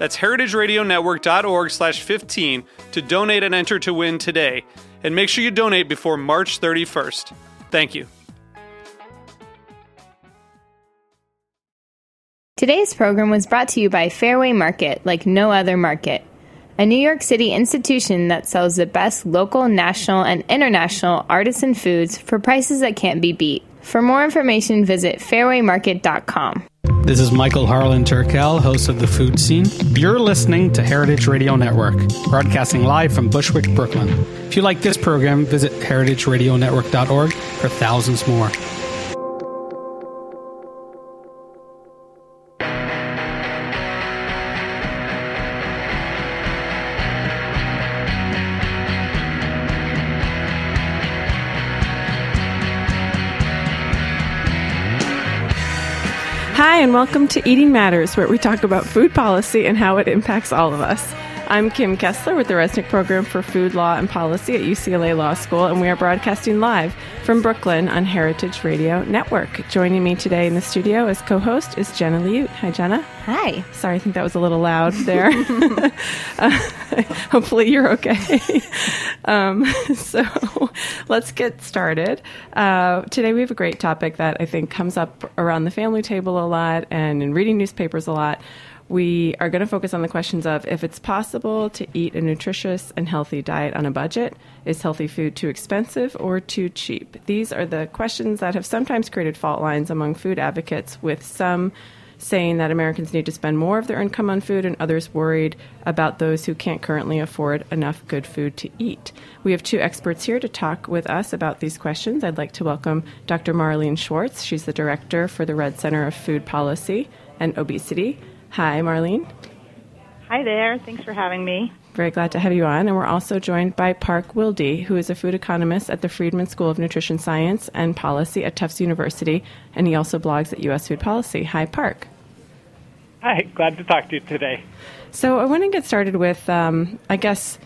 That's heritageradionetwork.org slash 15 to donate and enter to win today. And make sure you donate before March 31st. Thank you. Today's program was brought to you by Fairway Market, like no other market, a New York City institution that sells the best local, national, and international artisan foods for prices that can't be beat. For more information, visit fairwaymarket.com. This is Michael Harlan Turkel, host of The Food Scene. You're listening to Heritage Radio Network, broadcasting live from Bushwick, Brooklyn. If you like this program, visit heritageradionetwork.org for thousands more. Hi, and welcome to Eating Matters, where we talk about food policy and how it impacts all of us. I'm Kim Kessler with the Resnick Program for Food Law and Policy at UCLA Law School, and we are broadcasting live from Brooklyn on Heritage Radio Network. Joining me today in the studio as co host is Jenna Liut. Hi, Jenna. Hi. Sorry, I think that was a little loud there. uh, hopefully, you're okay. um, so, let's get started. Uh, today, we have a great topic that I think comes up around the family table a lot and in reading newspapers a lot we are going to focus on the questions of if it's possible to eat a nutritious and healthy diet on a budget, is healthy food too expensive or too cheap? These are the questions that have sometimes created fault lines among food advocates, with some saying that Americans need to spend more of their income on food and others worried about those who can't currently afford enough good food to eat. We have two experts here to talk with us about these questions. I'd like to welcome Dr. Marlene Schwartz. She's the director for the Rudd Center of Food Policy and Obesity. Hi, Marlene. Hi there. Thanks for having me. Very glad to have you on. And we're also joined by Parke Wilde, who is a food economist at the Friedman School of Nutrition Science and Policy at Tufts University, and he also blogs at U.S. Food Policy. Hi, Parke. Hi, glad to talk to you today. So I want to get started with, um, I guess,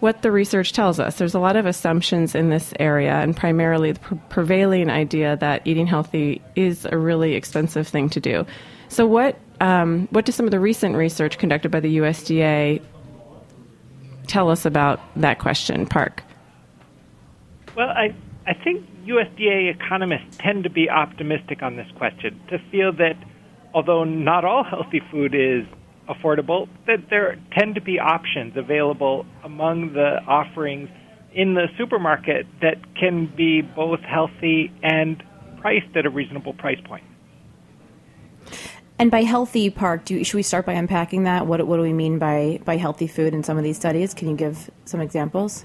what the research tells us. There's a lot of assumptions in this area, and primarily the prevailing idea that eating healthy is a really expensive thing to do. So, what um, what does some of the recent research conducted by the USDA tell us about that question, Parke? Well, I, I think USDA economists tend to be optimistic on this question, to feel that although not all healthy food is affordable, that there tend to be options available among the offerings in the supermarket that can be both healthy and priced at a reasonable price point. And by healthy Parke, do, should we start by unpacking that? What, what do we mean by, by healthy food in some of these studies? Can you give some examples?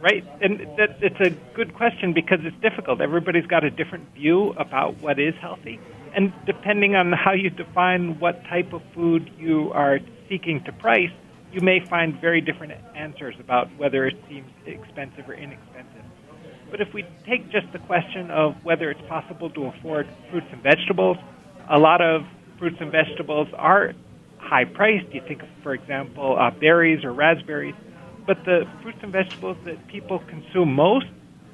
Right, and that, it's a good question because it's difficult. Everybody's got a different view about what is healthy, and depending on how you define what type of food you are seeking to price, you may find very different answers about whether it seems expensive or inexpensive. But if we take just the question of whether it's possible to afford fruits and vegetables, a lot of fruits and vegetables are high priced. You think for example, uh, berries or raspberries. But the fruits and vegetables that people consume most,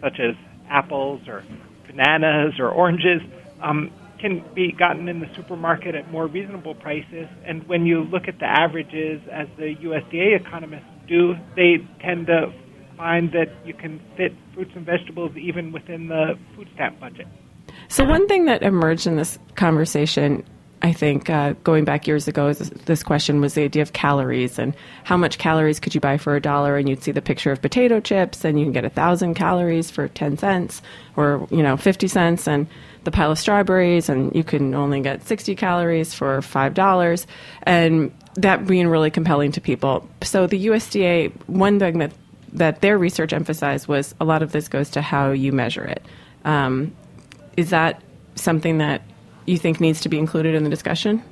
such as apples or bananas or oranges, um, can be gotten in the supermarket at more reasonable prices. And when you look at the averages, as the USDA economists do, they tend to find that you can fit fruits and vegetables even within the food stamp budget. So, one thing that emerged in this conversation I think uh, going back years ago, this question was the idea of calories and how much calories could you buy for a dollar, and you'd see the picture of potato chips, and you can get a thousand calories for ten cents, or you know fifty cents, and the pile of strawberries, and you can only get sixty calories for five dollars, and that being really compelling to people. So the USDA, one thing that that their research emphasized was a lot of this goes to how you measure it. Um, is that something that you think needs to be included in the discussion?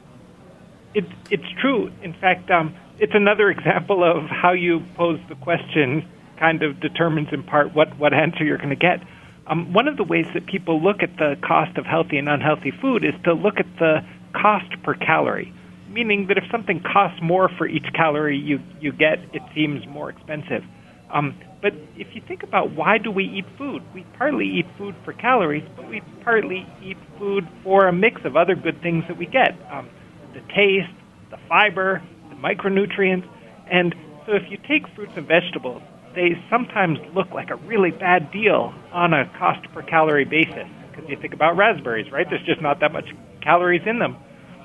It, it's true. In fact, um, it's another example of how you pose the question kind of determines in part what, what answer you're going to get. Um, one of the ways that people look at the cost of healthy and unhealthy food is to look at the cost per calorie, meaning that if something costs more for each calorie you, you get, it seems more expensive. Um, but if you think about why do we eat food, we partly eat food for calories, but we partly eat food for a mix of other good things that we get um, the taste, the fiber, the micronutrients. And so if you take fruits and vegetables, they sometimes look like a really bad deal on a cost per calorie basis. Because you think about raspberries, right? There's just not that much calories in them.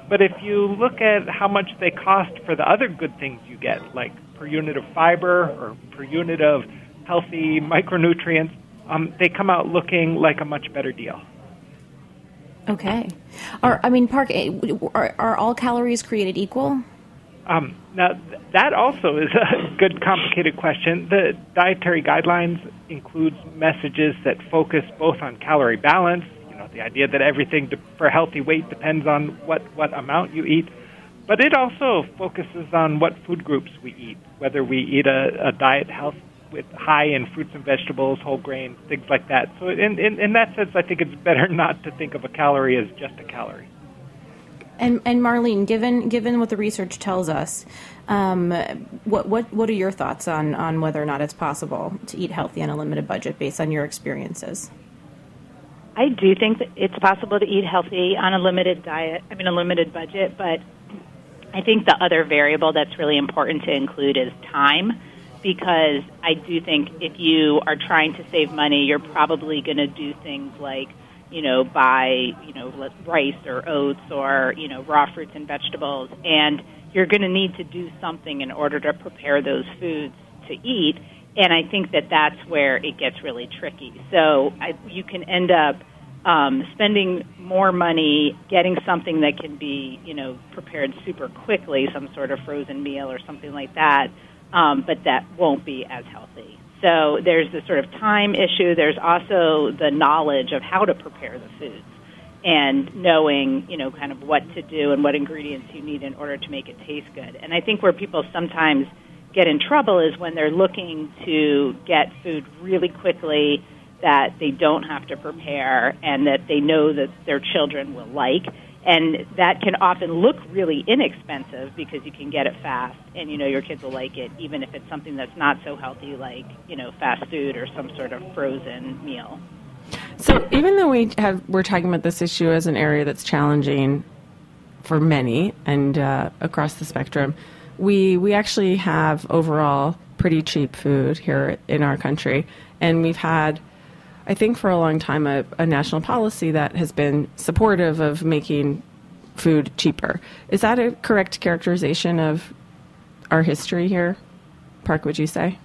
But if you look at how much they cost for the other good things you get, like per unit of fiber or per unit of healthy micronutrients, um, they come out looking like a much better deal. Okay. Are, I mean, Parke, eh, are, are all calories created equal? Um, now, th- that also is a good, complicated question. The dietary guidelines includes messages that focus both on calorie balance, you know, the idea that everything to, for healthy weight depends on what, what amount you eat, but it also focuses on what food groups we eat, whether we eat a, a diet health with high in fruits and vegetables, whole grains, things like that. So in, in, in that sense, I think it's better not to think of a calorie as just a calorie. And, and Marlene, given given what the research tells us, um, what what what are your thoughts on on whether or not it's possible to eat healthy on a limited budget based on your experiences? I do think that it's possible to eat healthy on a limited diet. I mean, a limited budget, but I think the other variable that's really important to include is time because I do think if you are trying to save money, you're probably going to do things like, you know, buy, you know, rice or oats or, you know, raw fruits and vegetables. And you're going to need to do something in order to prepare those foods to eat. And I think that that's where it gets really tricky. So I, you can end up um, spending more money getting something that can be, you know, prepared super quickly, some sort of frozen meal or something like that, um, but that won't be as healthy. So there's the sort of time issue. There's also the knowledge of how to prepare the foods and knowing, you know, kind of what to do and what ingredients you need in order to make it taste good. And I think where people sometimes get in trouble is when they're looking to get food really quickly that they don't have to prepare and that they know that their children will like. And that can often look really inexpensive because you can get it fast and you know your kids will like it, even if it's something that's not so healthy, like, you know, fast food or some sort of frozen meal. So even though we have we're talking about this issue as an area that's challenging for many and uh, across the spectrum, we we actually have overall pretty cheap food here in our country, and we've had I think for a long time a, a national policy that has been supportive of making food cheaper. Is that a correct characterization of our history here? Parke, would you say?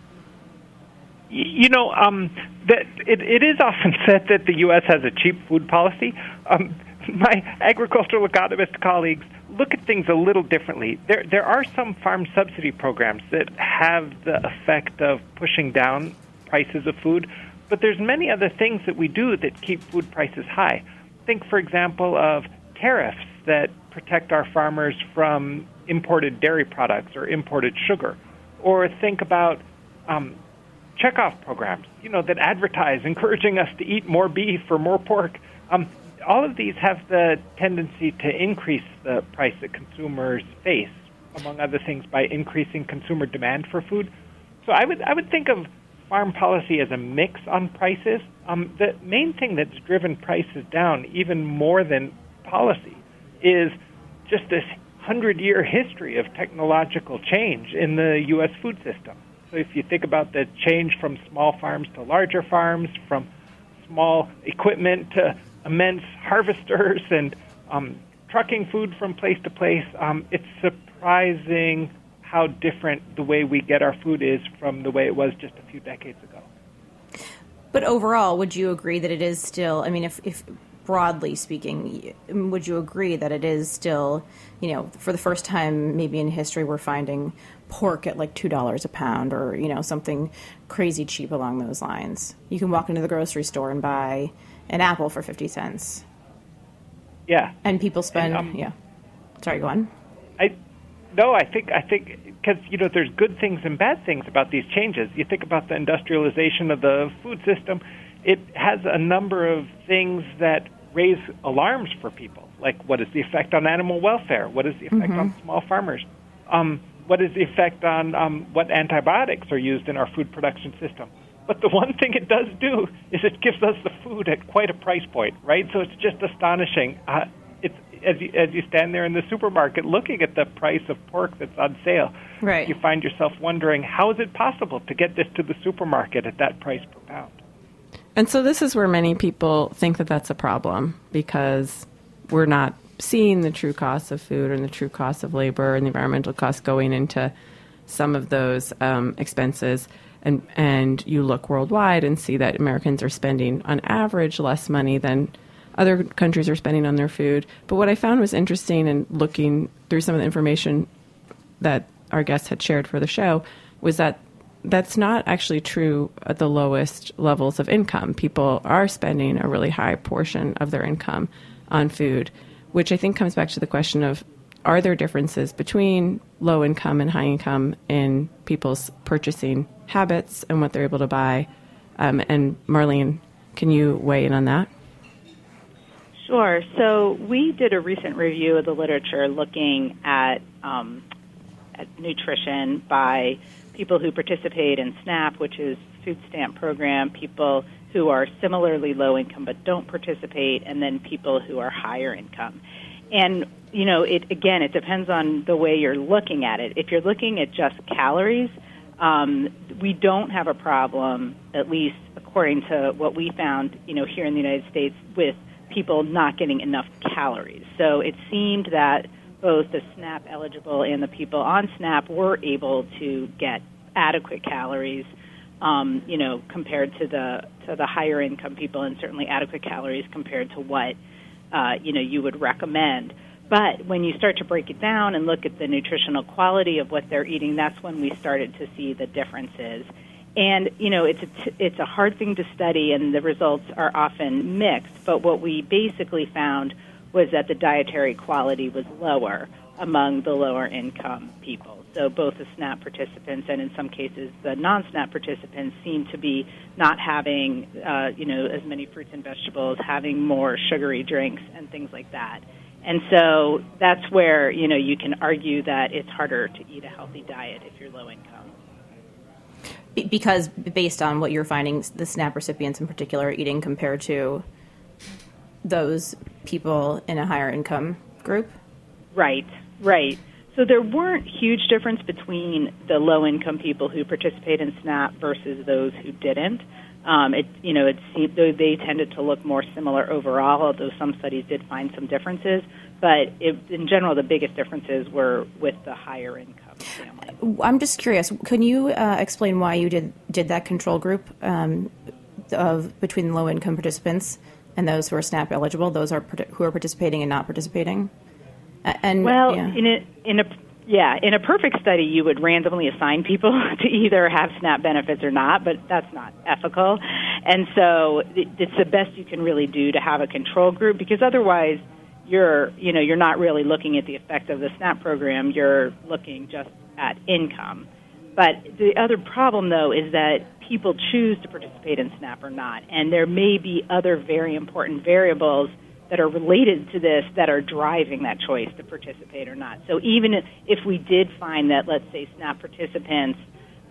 You know, um, that it, it is often said that the U.S. has a cheap food policy. Um, my agricultural economist colleagues look at things a little differently. There, there are some farm subsidy programs that have the effect of pushing down prices of food, but there's many other things that we do that keep food prices high. Think, for example, of tariffs that protect our farmers from imported dairy products or imported sugar. Or think about um, checkoff programs, you know, that advertise encouraging us to eat more beef or more pork. Um, all of these have the tendency to increase the price that consumers face, among other things, by increasing consumer demand for food. So I would I would think of farm policy as a mix on prices, um, the main thing that's driven prices down, even more than policy, is just this hundred year history of technological change in the U.S. food system. So if you think about the change from small farms to larger farms, from small equipment to immense harvesters and um, trucking food from place to place, um, it's surprising how different the way we get our food is from the way it was just a few decades ago. But overall, would you agree that it is still? I mean, if, if broadly speaking, would you agree that it is still, you know, for the first time maybe in history, we're finding pork at like two dollars a pound, or you know, something crazy cheap along those lines? You can walk into the grocery store and buy an apple for fifty cents. Yeah, and people spend. And, um, yeah, sorry, go on. I no, I think I think because you know there's good things and bad things about these changes. You think about the industrialization of the food system; it has a number of things that raise alarms for people, like what is the effect on animal welfare? What is the effect Mm-hmm. on small farmers? Um, what is the effect on um, what antibiotics are used in our food production system? But the one thing it does do is it gives us the food at quite a price point, right? So it's just astonishing. Uh, as you, as you stand there in the supermarket looking at the price of pork that's on sale, Right. you find yourself wondering how is it possible to get this to the supermarket at that price per pound? And so this is where many people think that that's a problem because we're not seeing the true cost of food and the true cost of labor and the environmental costs going into some of those um, expenses. And and you look worldwide and see that Americans are spending on average less money than other countries are spending on their food. But what I found was interesting in looking through some of the information that our guests had shared for the show was that that's not actually true at the lowest levels of income. People are spending a really high portion of their income on food, which I think comes back to the question of are there differences between low income and high income in people's purchasing habits and what they're able to buy? Um, and Marlene, can you weigh in on that? Sure. So we did a recent review of the literature looking at, um, at nutrition by people who participate in SNAP, which is food stamp program, people who are similarly low income but don't participate, and then people who are higher income. And you know, it again, it depends on the way you're looking at it. If you're looking at just calories, um, we don't have a problem, at least according to what we found, you know, here in the United States, with people not getting enough calories. So it seemed that both the SNAP eligible and the people on SNAP were able to get adequate calories, um, you know, compared to the to the higher income people, and certainly adequate calories compared to what uh, you know you would recommend. But when you start to break it down and look at the nutritional quality of what they're eating, that's when we started to see the differences. And you know, it's a t- it's a hard thing to study, and the results are often mixed. But what we basically found was that the dietary quality was lower among the lower income people. So both the SNAP participants and in some cases the non-SNAP participants seem to be not having, uh, you know, as many fruits and vegetables, having more sugary drinks and things like that. And so that's where, you know, you can argue that it's harder to eat a healthy diet if you're low income. Be- because based on what you're finding, the SNAP recipients in particular are eating compared to those people in a higher income group. Right, right. So there weren't huge difference between the low income people who participate in SNAP versus those who didn't. Um, it you know it seemed they tended to look more similar overall, although some studies did find some differences. But it, in general, the biggest differences were with the higher income families. I'm just curious. Can you uh, explain why you did did that control group um, of between low income participants and those who are SNAP eligible? Those are who are participating and not participating. And Well, yeah. in a in a yeah, in a perfect study, you would randomly assign people to either have SNAP benefits or not, but that's not ethical. And so it's the best you can really do to have a control group because otherwise you're you know you're not really looking at the effect of the SNAP program. You're looking just at income. But the other problem, though, is that people choose to participate in SNAP or not, and there may be other very important variables that are related to this that are driving that choice to participate or not. So even if we did find that, let's say, SNAP participants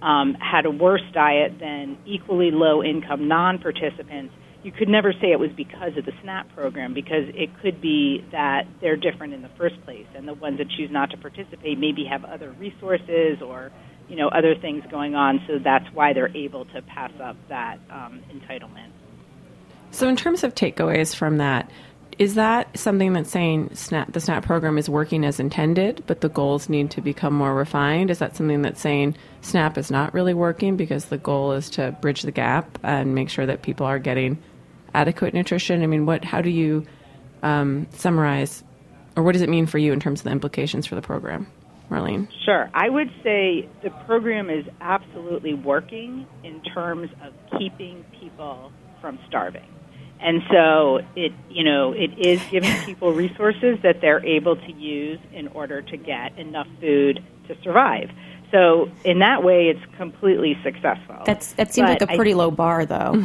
um, had a worse diet than equally low income non participants, you could never say it was because of the SNAP program because it could be that they're different in the first place, and the ones that choose not to participate maybe have other resources or you know other things going on, so that's why they're able to pass up that um, entitlement. So, in terms of takeaways from that, Is that something that's saying SNAP, the SNAP program is working as intended, but the goals need to become more refined? Is that something that's saying SNAP is not really working because the goal is to bridge the gap and make sure that people are getting adequate nutrition? I mean, what? How do you um, summarize, or what does it mean for you in terms of the implications for the program, Marlene? Sure. I would say the program is absolutely working in terms of keeping people from starving. And so it, you know, it is giving people resources that they're able to use in order to get enough food to survive. So in that way, it's completely successful. That's that seems But like a I pretty low bar, though.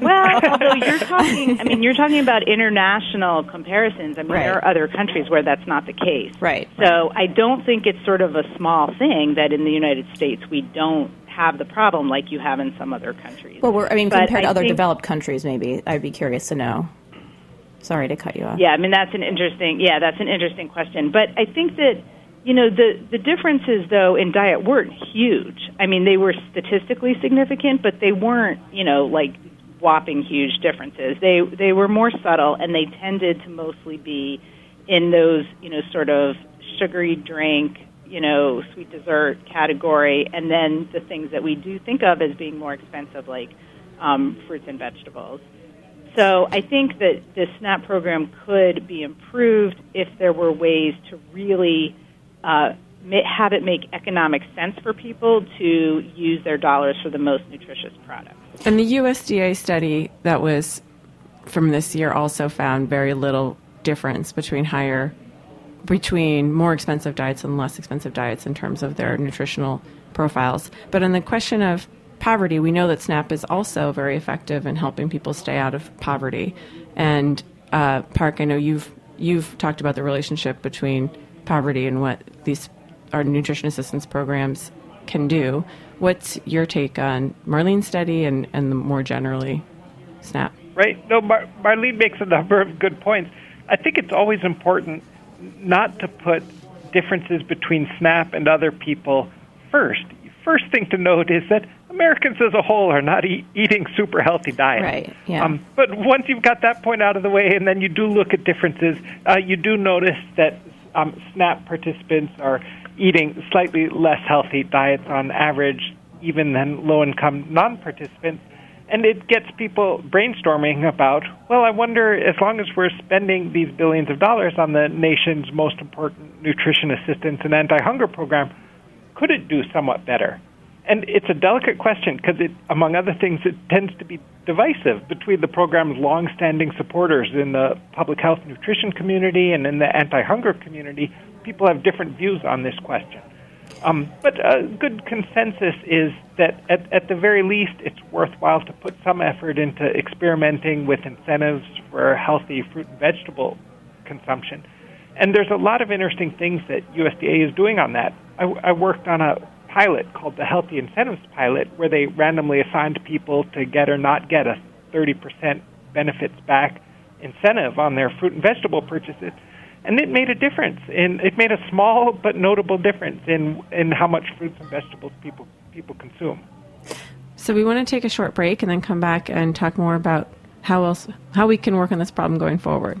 well, although you're talking, I mean, you're talking about international comparisons. I mean, Right. there are other countries where that's not the case. Right. So I don't think it's sort of a small thing that in the United States we don't have the problem like you have in some other countries. well, we're, I mean, But compared to other developed countries, maybe I'd be curious to know. Sorry to cut you off. Yeah, I mean that's an interesting. Yeah, that's an interesting question. But I think that you know the the differences though in diet weren't huge. I mean they were statistically significant, but they weren't you know like whopping huge differences. They they were more subtle, and they tended to mostly be in those you know sort of sugary drink, you know, sweet dessert category, and then the things that we do think of as being more expensive, like um, fruits and vegetables. So I think that the SNAP program could be improved if there were ways to really uh, have it make economic sense for people to use their dollars for the most nutritious products. And the USDA study that was from this year also found very little difference between higher between more expensive diets and less expensive diets in terms of their nutritional profiles. But on the question of poverty, we know that SNAP is also very effective in helping people stay out of poverty. And uh, Parke, I know you've you've talked about the relationship between poverty and what these our nutrition assistance programs can do. What's your take on Marlene's study and, and more generally SNAP? Right. No, Mar- Marlene makes a number of good points. I think it's always important not to put differences between SNAP and other people first. First thing to note is that Americans as a whole are not e- eating super healthy diets. Right, yeah. Um, but once you've got that point out of the way, and then you do look at differences, uh, you do notice that um, SNAP participants are eating slightly less healthy diets on average, even than low-income non-participants. And it gets people brainstorming about, well, I wonder, as long as we're spending these billions of dollars on the nation's most important nutrition assistance and anti-hunger program, could it do somewhat better? And it's a delicate question because, among other things, it tends to be divisive between the program's long-standing supporters in the public health nutrition community and in the anti-hunger community. People have different views on this question. Um, but a good consensus is that, at, at the very least, it's worthwhile to put some effort into experimenting with incentives for healthy fruit and vegetable consumption. And there's a lot of interesting things that USDA is doing on that. I, I worked on a pilot called the Healthy Incentives Pilot, where they randomly assigned people to get or not get a 30% benefits back incentive on their fruit and vegetable purchases. And it made a difference. In, it made a small but notable difference in, in how much fruits and vegetables people, people consume. So we want to take a short break and then come back and talk more about how else how we can work on this problem going forward.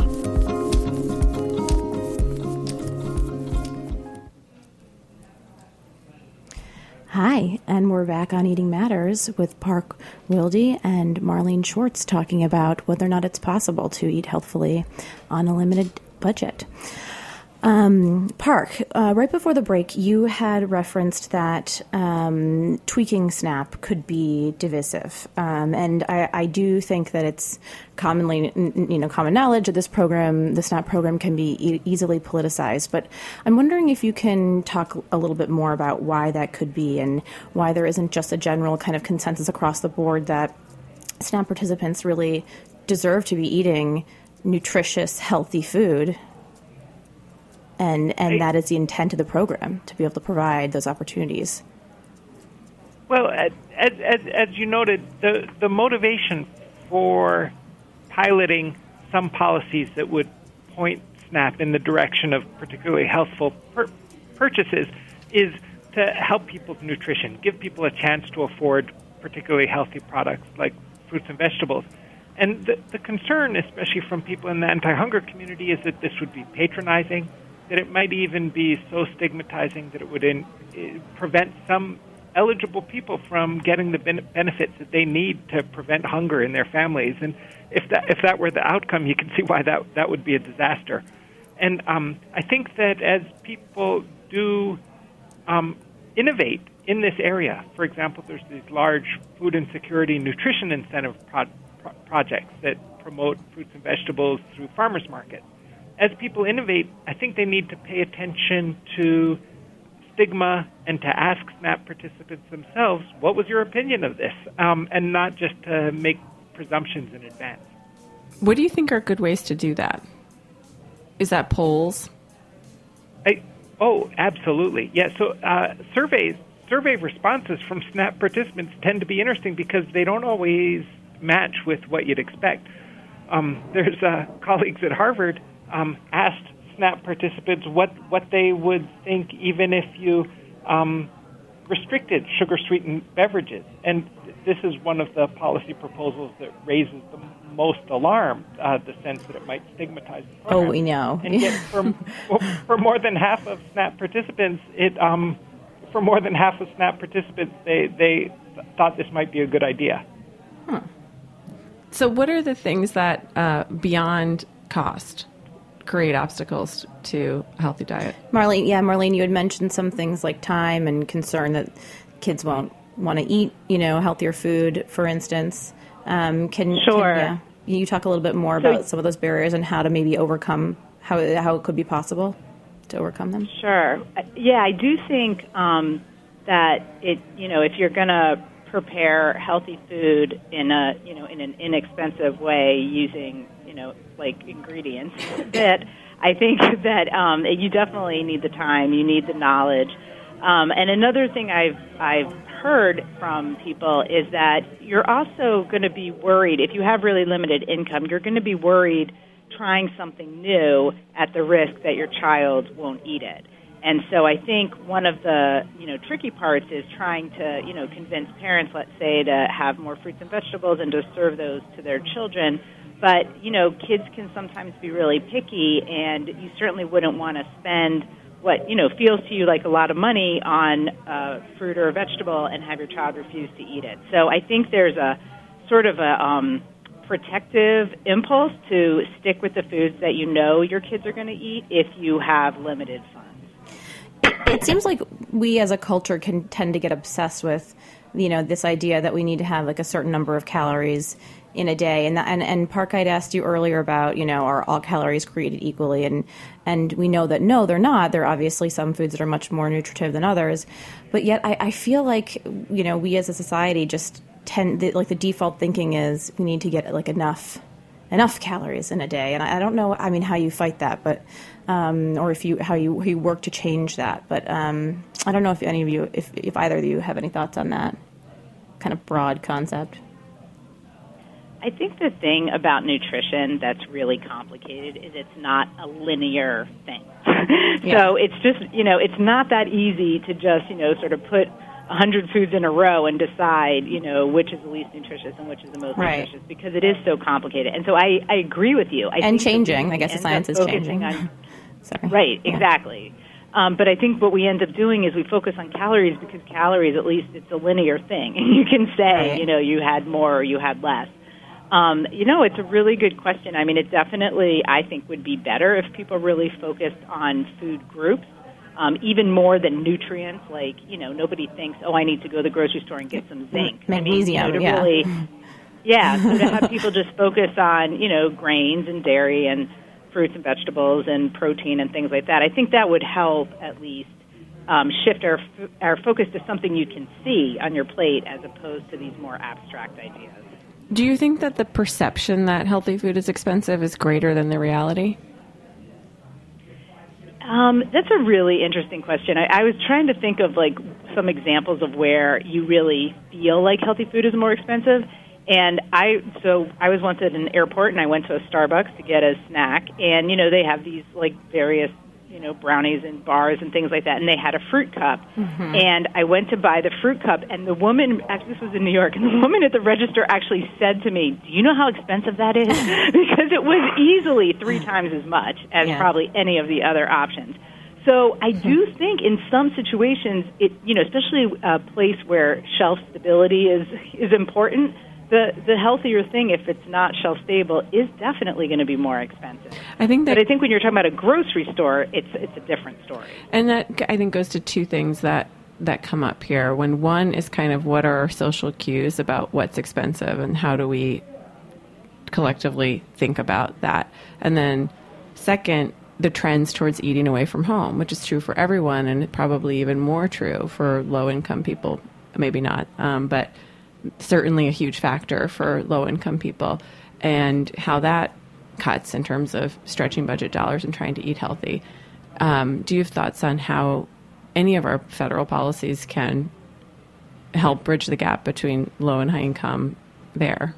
we're back on Eating Matters with Parke Wilde and Marlene Schwartz talking about whether or not it's possible to eat healthfully on a limited budget. Um, Parke, uh, right before the break, you had referenced that um, tweaking SNAP could be divisive, um, and I, I, do think that it's commonly, you know, common knowledge that this program, the SNAP program, can be e- easily politicized. But I'm wondering if you can talk a little bit more about why that could be, and why there isn't just a general kind of consensus across the board that SNAP participants really deserve to be eating nutritious, healthy food and and that is the intent of the program to be able to provide those opportunities. Well, as, as, as you noted, the the motivation for piloting some policies that would point SNAP in the direction of particularly healthful pur- purchases is to help people's nutrition, give people a chance to afford particularly healthy products like fruits and vegetables. And the, the concern, especially from people in the anti hunger community, is that this would be patronizing, that it might even be so stigmatizing that it would in, uh, prevent some eligible people from getting the ben- benefits that they need to prevent hunger in their families. And if that if that were the outcome, you can see why that that would be a disaster. And um, I think that as people do um, innovate in this area, for example, there's these large food insecurity nutrition incentive pro- pro- projects that promote fruits and vegetables through farmers markets as people innovate, I think they need to pay attention to stigma and to ask SNAP participants themselves, what was your opinion of this? Um, and not just to make presumptions in advance. What do you think are good ways to do that? Is that polls? I, oh, absolutely. Yeah, so uh, surveys, survey responses from SNAP participants tend to be interesting because they don't always match with what you'd expect. Um, there's uh, colleagues at Harvard um, asked SNAP participants what, what they would think even if you um, restricted sugar sweetened beverages. And this is one of the policy proposals that raises the most alarm uh, the sense that it might stigmatize the program. Oh, we know. And yet, for, for more than half of SNAP participants, it um, for more than half of SNAP participants, they they thought this might be a good idea. Huh. So, what are the things that uh, beyond cost create obstacles to a healthy diet. Marlene, yeah, Marlene, you had mentioned some things like time and concern that kids won't want to eat, you know, healthier food, for instance. Um, can sure. Can, yeah, you talk a little bit more about some of those barriers and how to maybe overcome how how it could be possible to overcome them? Sure. Yeah, I do think um, that it, you know, if you're going to prepare healthy food in a, you know, in an inexpensive way using you know like ingredients that I think that um, you definitely need the time, you need the knowledge. Um, and another thing I've I've heard from people is that you're also going to be worried if you have really limited income. You're going to be worried trying something new at the risk that your child won't eat it. And so I think one of the you know tricky parts is trying to you know convince parents, let's say, to have more fruits and vegetables and to serve those to their children but, you know, kids can sometimes be really picky, and you certainly wouldn't want to spend what, you know, feels to you like a lot of money on uh, fruit or a vegetable and have your child refuse to eat it. So I think there's a sort of a um, protective impulse to stick with the foods that you know your kids are going to eat if you have limited funds. It seems like we as a culture can tend to get obsessed with, you know, this idea that we need to have like a certain number of calories in a day. And, and and Parke, I'd asked you earlier about you know are all calories created equally, and and we know that no, they're not. There are obviously some foods that are much more nutritive than others, but yet I, I feel like you know we as a society just tend the, like the default thinking is we need to get like enough enough calories in a day. And I, I don't know, I mean, how you fight that, but um, or if you how you you work to change that. But um, I don't know if any of you, if if either of you have any thoughts on that kind of broad concept. I think the thing about nutrition that's really complicated is it's not a linear thing. so it's just, you know, it's not that easy to just, you know, sort of put a 100 foods in a row and decide, you know, which is the least nutritious and which is the most Right. nutritious because it is so complicated. And so I, I agree with you. I And changing. I guess the science is changing. on- Sorry. Right, Yeah. exactly. Um, but I think what we end up doing is we focus on calories because calories, at least, it's a linear thing. You can say, Right. you know, you had more or you had less. Um, you know, it's a really good question. I mean, it definitely, I think, would be better if people really focused on food groups, um, even more than nutrients. Like, you know, nobody thinks, oh, I need to go to the grocery store and get some zinc. Magnesium, I mean, you know, yeah. really, yeah, so to have people just focus on, you know, grains and dairy and fruits and vegetables and protein and things like that, I think that would help at least um, shift our our focus to something you can see on your plate as opposed to these more abstract ideas. Do you think that the perception that healthy food is expensive is greater than the reality? Um, that's a really interesting question. I, I was trying to think of like some examples of where you really feel like healthy food is more expensive. And I so I was once at an airport and I went to a Starbucks to get a snack and you know they have these like various you know brownies and bars and things like that and they had a fruit cup mm-hmm. and I went to buy the fruit cup and the woman actually this was in New York and the woman at the register actually said to me, "Do you know how expensive that is?" because it was easily 3 times as much as Yeah. probably any of the other options. So I mm-hmm. do think in some situations, it you know, especially a place where shelf stability is is important. The the healthier thing, if it's not shelf stable, is definitely going to be more expensive. I think that But I think when you're talking about a grocery store, it's it's a different story. And that I think goes to two things that that come up here. When one is kind of what are our social cues about what's expensive and how do we collectively think about that, and then second the trends towards eating away from home, which is true for everyone and probably even more true for low income people. Maybe not, um, but certainly a huge factor for low income people, and how that cuts in terms of stretching budget dollars and trying to eat healthy. Um, do you have thoughts on how any of our federal policies can help bridge the gap between low and high income there?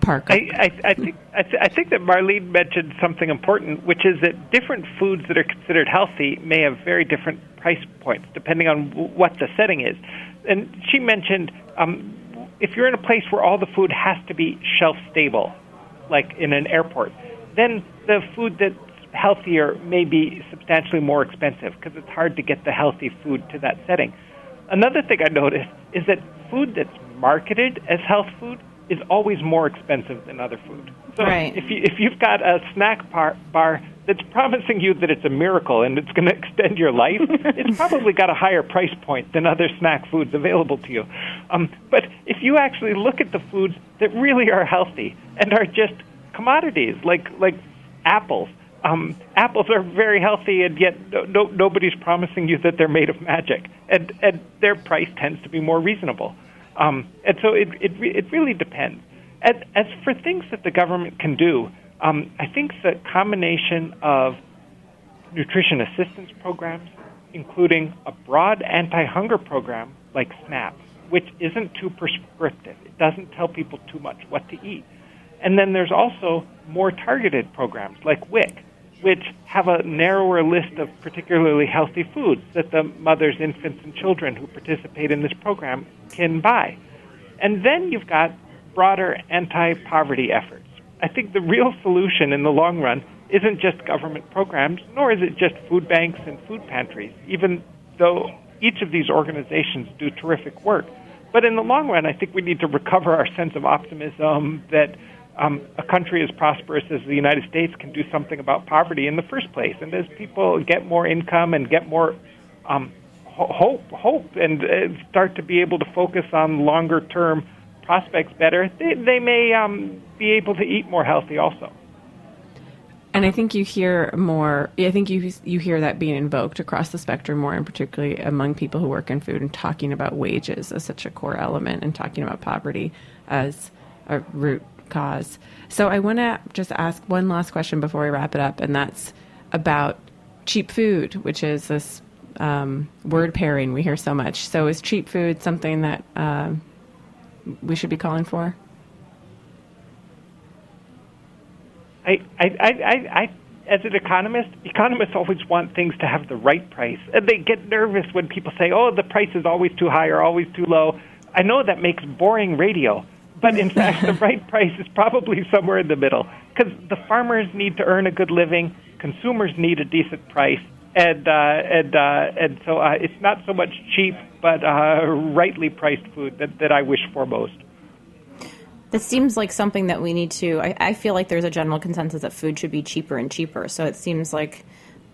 Parke. I, I, I think I, th- I think that Marlene mentioned something important, which is that different foods that are considered healthy may have very different price points depending on w- what the setting is. And she mentioned um, if you're in a place where all the food has to be shelf stable, like in an airport, then the food that's healthier may be substantially more expensive because it's hard to get the healthy food to that setting. Another thing I noticed is that food that's marketed as health food is always more expensive than other food. So Right. if you if you've got a snack bar, bar that's promising you that it's a miracle and it's going to extend your life, it's probably got a higher price point than other snack foods available to you. Um, but if you actually look at the foods that really are healthy and are just commodities, like like apples. Um, apples are very healthy, and yet no, no, nobody's promising you that they're made of magic, and and their price tends to be more reasonable. Um, and so it it it really depends. As as for things that the government can do, um, I think the combination of nutrition assistance programs, including a broad anti-hunger program like SNAP, which isn't too prescriptive. It doesn't tell people too much what to eat. And then there's also more targeted programs like WIC, which have a narrower list of particularly healthy foods that the mothers, infants, and children who participate in this program can buy. And then you've got broader anti poverty efforts. I think the real solution in the long run isn't just government programs, nor is it just food banks and food pantries, even though each of these organizations do terrific work. But in the long run, I think we need to recover our sense of optimism that um, a country as prosperous as the United States can do something about poverty in the first place. And as people get more income and get more um, ho- hope, hope, and uh, start to be able to focus on longer term prospects better, they, they may um, be able to eat more healthy also. And I think you hear more. I think you you hear that being invoked across the spectrum more, and particularly among people who work in food, and talking about wages as such a core element, and talking about poverty as a root cause. So I want to just ask one last question before we wrap it up, and that's about cheap food, which is this um, word pairing we hear so much. So is cheap food something that uh, we should be calling for? I, I, I, I, as an economist, economists always want things to have the right price. And they get nervous when people say, oh, the price is always too high or always too low. I know that makes boring radio, but in fact, the right price is probably somewhere in the middle because the farmers need to earn a good living, consumers need a decent price, and uh, and uh, and so uh, it's not so much cheap, but uh, rightly priced food that, that I wish for most. This seems like something that we need to. I, I feel like there's a general consensus that food should be cheaper and cheaper. So it seems like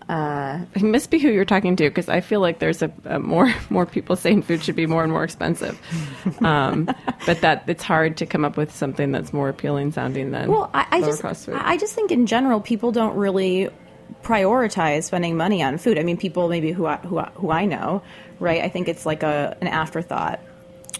uh, it must be who you're talking to because I feel like there's a, a, more more people saying food should be more and more expensive, um, but that it's hard to come up with something that's more appealing sounding than well. I, I just food. I just think in general people don't really prioritize spending money on food. I mean, people maybe who I, who I, who I know, right? I think it's like a an afterthought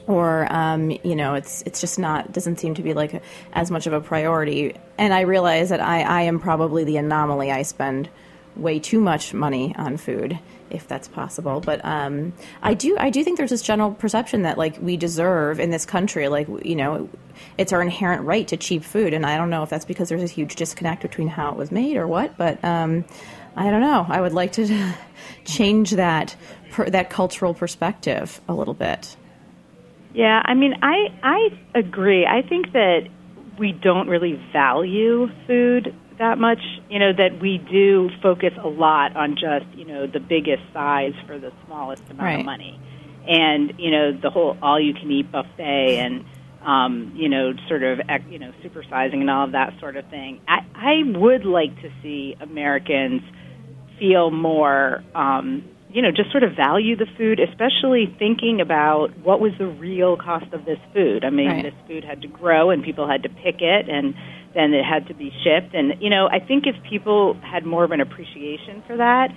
or um, you know it's it's just not doesn't seem to be like as much of a priority and i realize that I, I am probably the anomaly i spend way too much money on food if that's possible. But um, i do i do think there's this general perception that like we deserve in this country like you know it's our inherent right to cheap food. And i don't know if that's because there's a huge disconnect between how it was made or what but um, i don't know. I would like to change that per, that cultural perspective a little bit. Yeah, I mean, I I agree. I think that we don't really value food that much. You know, that we do focus a lot on just you know the biggest size for the smallest amount right. of money, and you know the whole all-you-can-eat buffet and um, you know, sort of, you know, supersizing and all of that sort of thing. I, I would like to see Americans feel more um, you know, just sort of value the food, especially thinking about what was the real cost of this food. I mean, right. this food had to grow and people had to pick it and then it had to be shipped. And, you know, I think if people had more of an appreciation for that,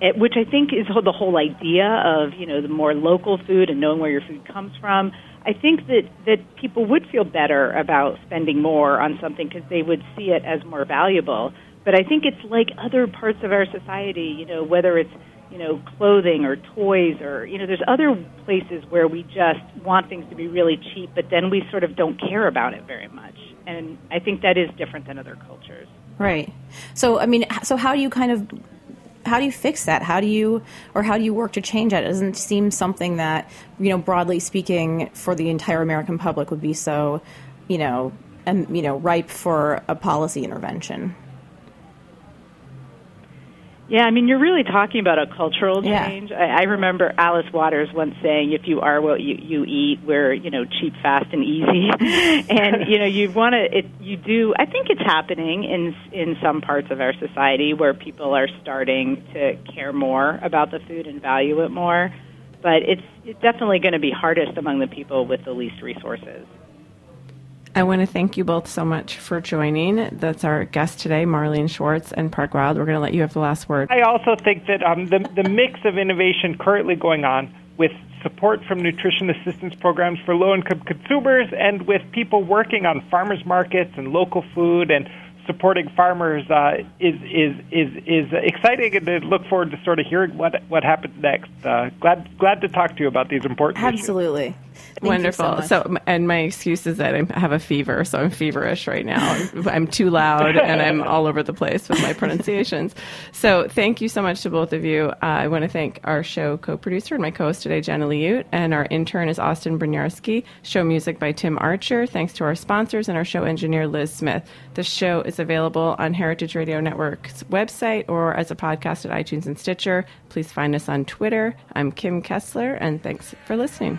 it, which I think is the whole idea of, you know, the more local food and knowing where your food comes from, I think that, that people would feel better about spending more on something because they would see it as more valuable. But I think it's like other parts of our society, you know, whether it's you know, clothing or toys or, you know, there's other places where we just want things to be really cheap, but then we sort of don't care about it very much. And I think that is different than other cultures. Right. So, I mean, so how do you kind of how do you fix that? How do you, or how do you work to change that? It doesn't seem something that, you know, broadly speaking, for the entire American public would be so, you know, and you know, ripe for a policy intervention. Yeah, I mean, you're really talking about a cultural Yeah. change. I, I remember Alice Waters once saying, "If you are what you, you eat, we're you know cheap, fast, and easy." and you know, you want to. It you do. I think it's happening in in some parts of our society where people are starting to care more about the food and value it more. But it's, it's definitely going to be hardest among the people with the least resources. I want to thank you both so much for joining. That's our guest today, Marlene Schwartz and Parke Wilde. We're going to let you have the last word. I also think that um, the, the mix of innovation currently going on with support from nutrition assistance programs for low income consumers and with people working on farmers markets and local food and supporting farmers uh, is, is, is, is exciting and I look forward to sort of hearing what, what happens next. Uh, glad, glad to talk to you about these important Absolutely. issues. Wonderful. so So, and my excuse is that I have a fever, so I'm feverish right now. I'm too loud and I'm all over the place with my pronunciations. So, thank you so much to both of you. Uh, I want to thank our show co-producer and my co-host today, Jenna Liut, and our intern is Austin Brunyarsky. Show music by Tim Archer. Thanks to our sponsors and our show engineer Liz Smith. The show is available on Heritage Radio Network's website or as a podcast at iTunes and Stitcher. Please find us on Twitter. I'm Kim Kessler, and thanks for listening.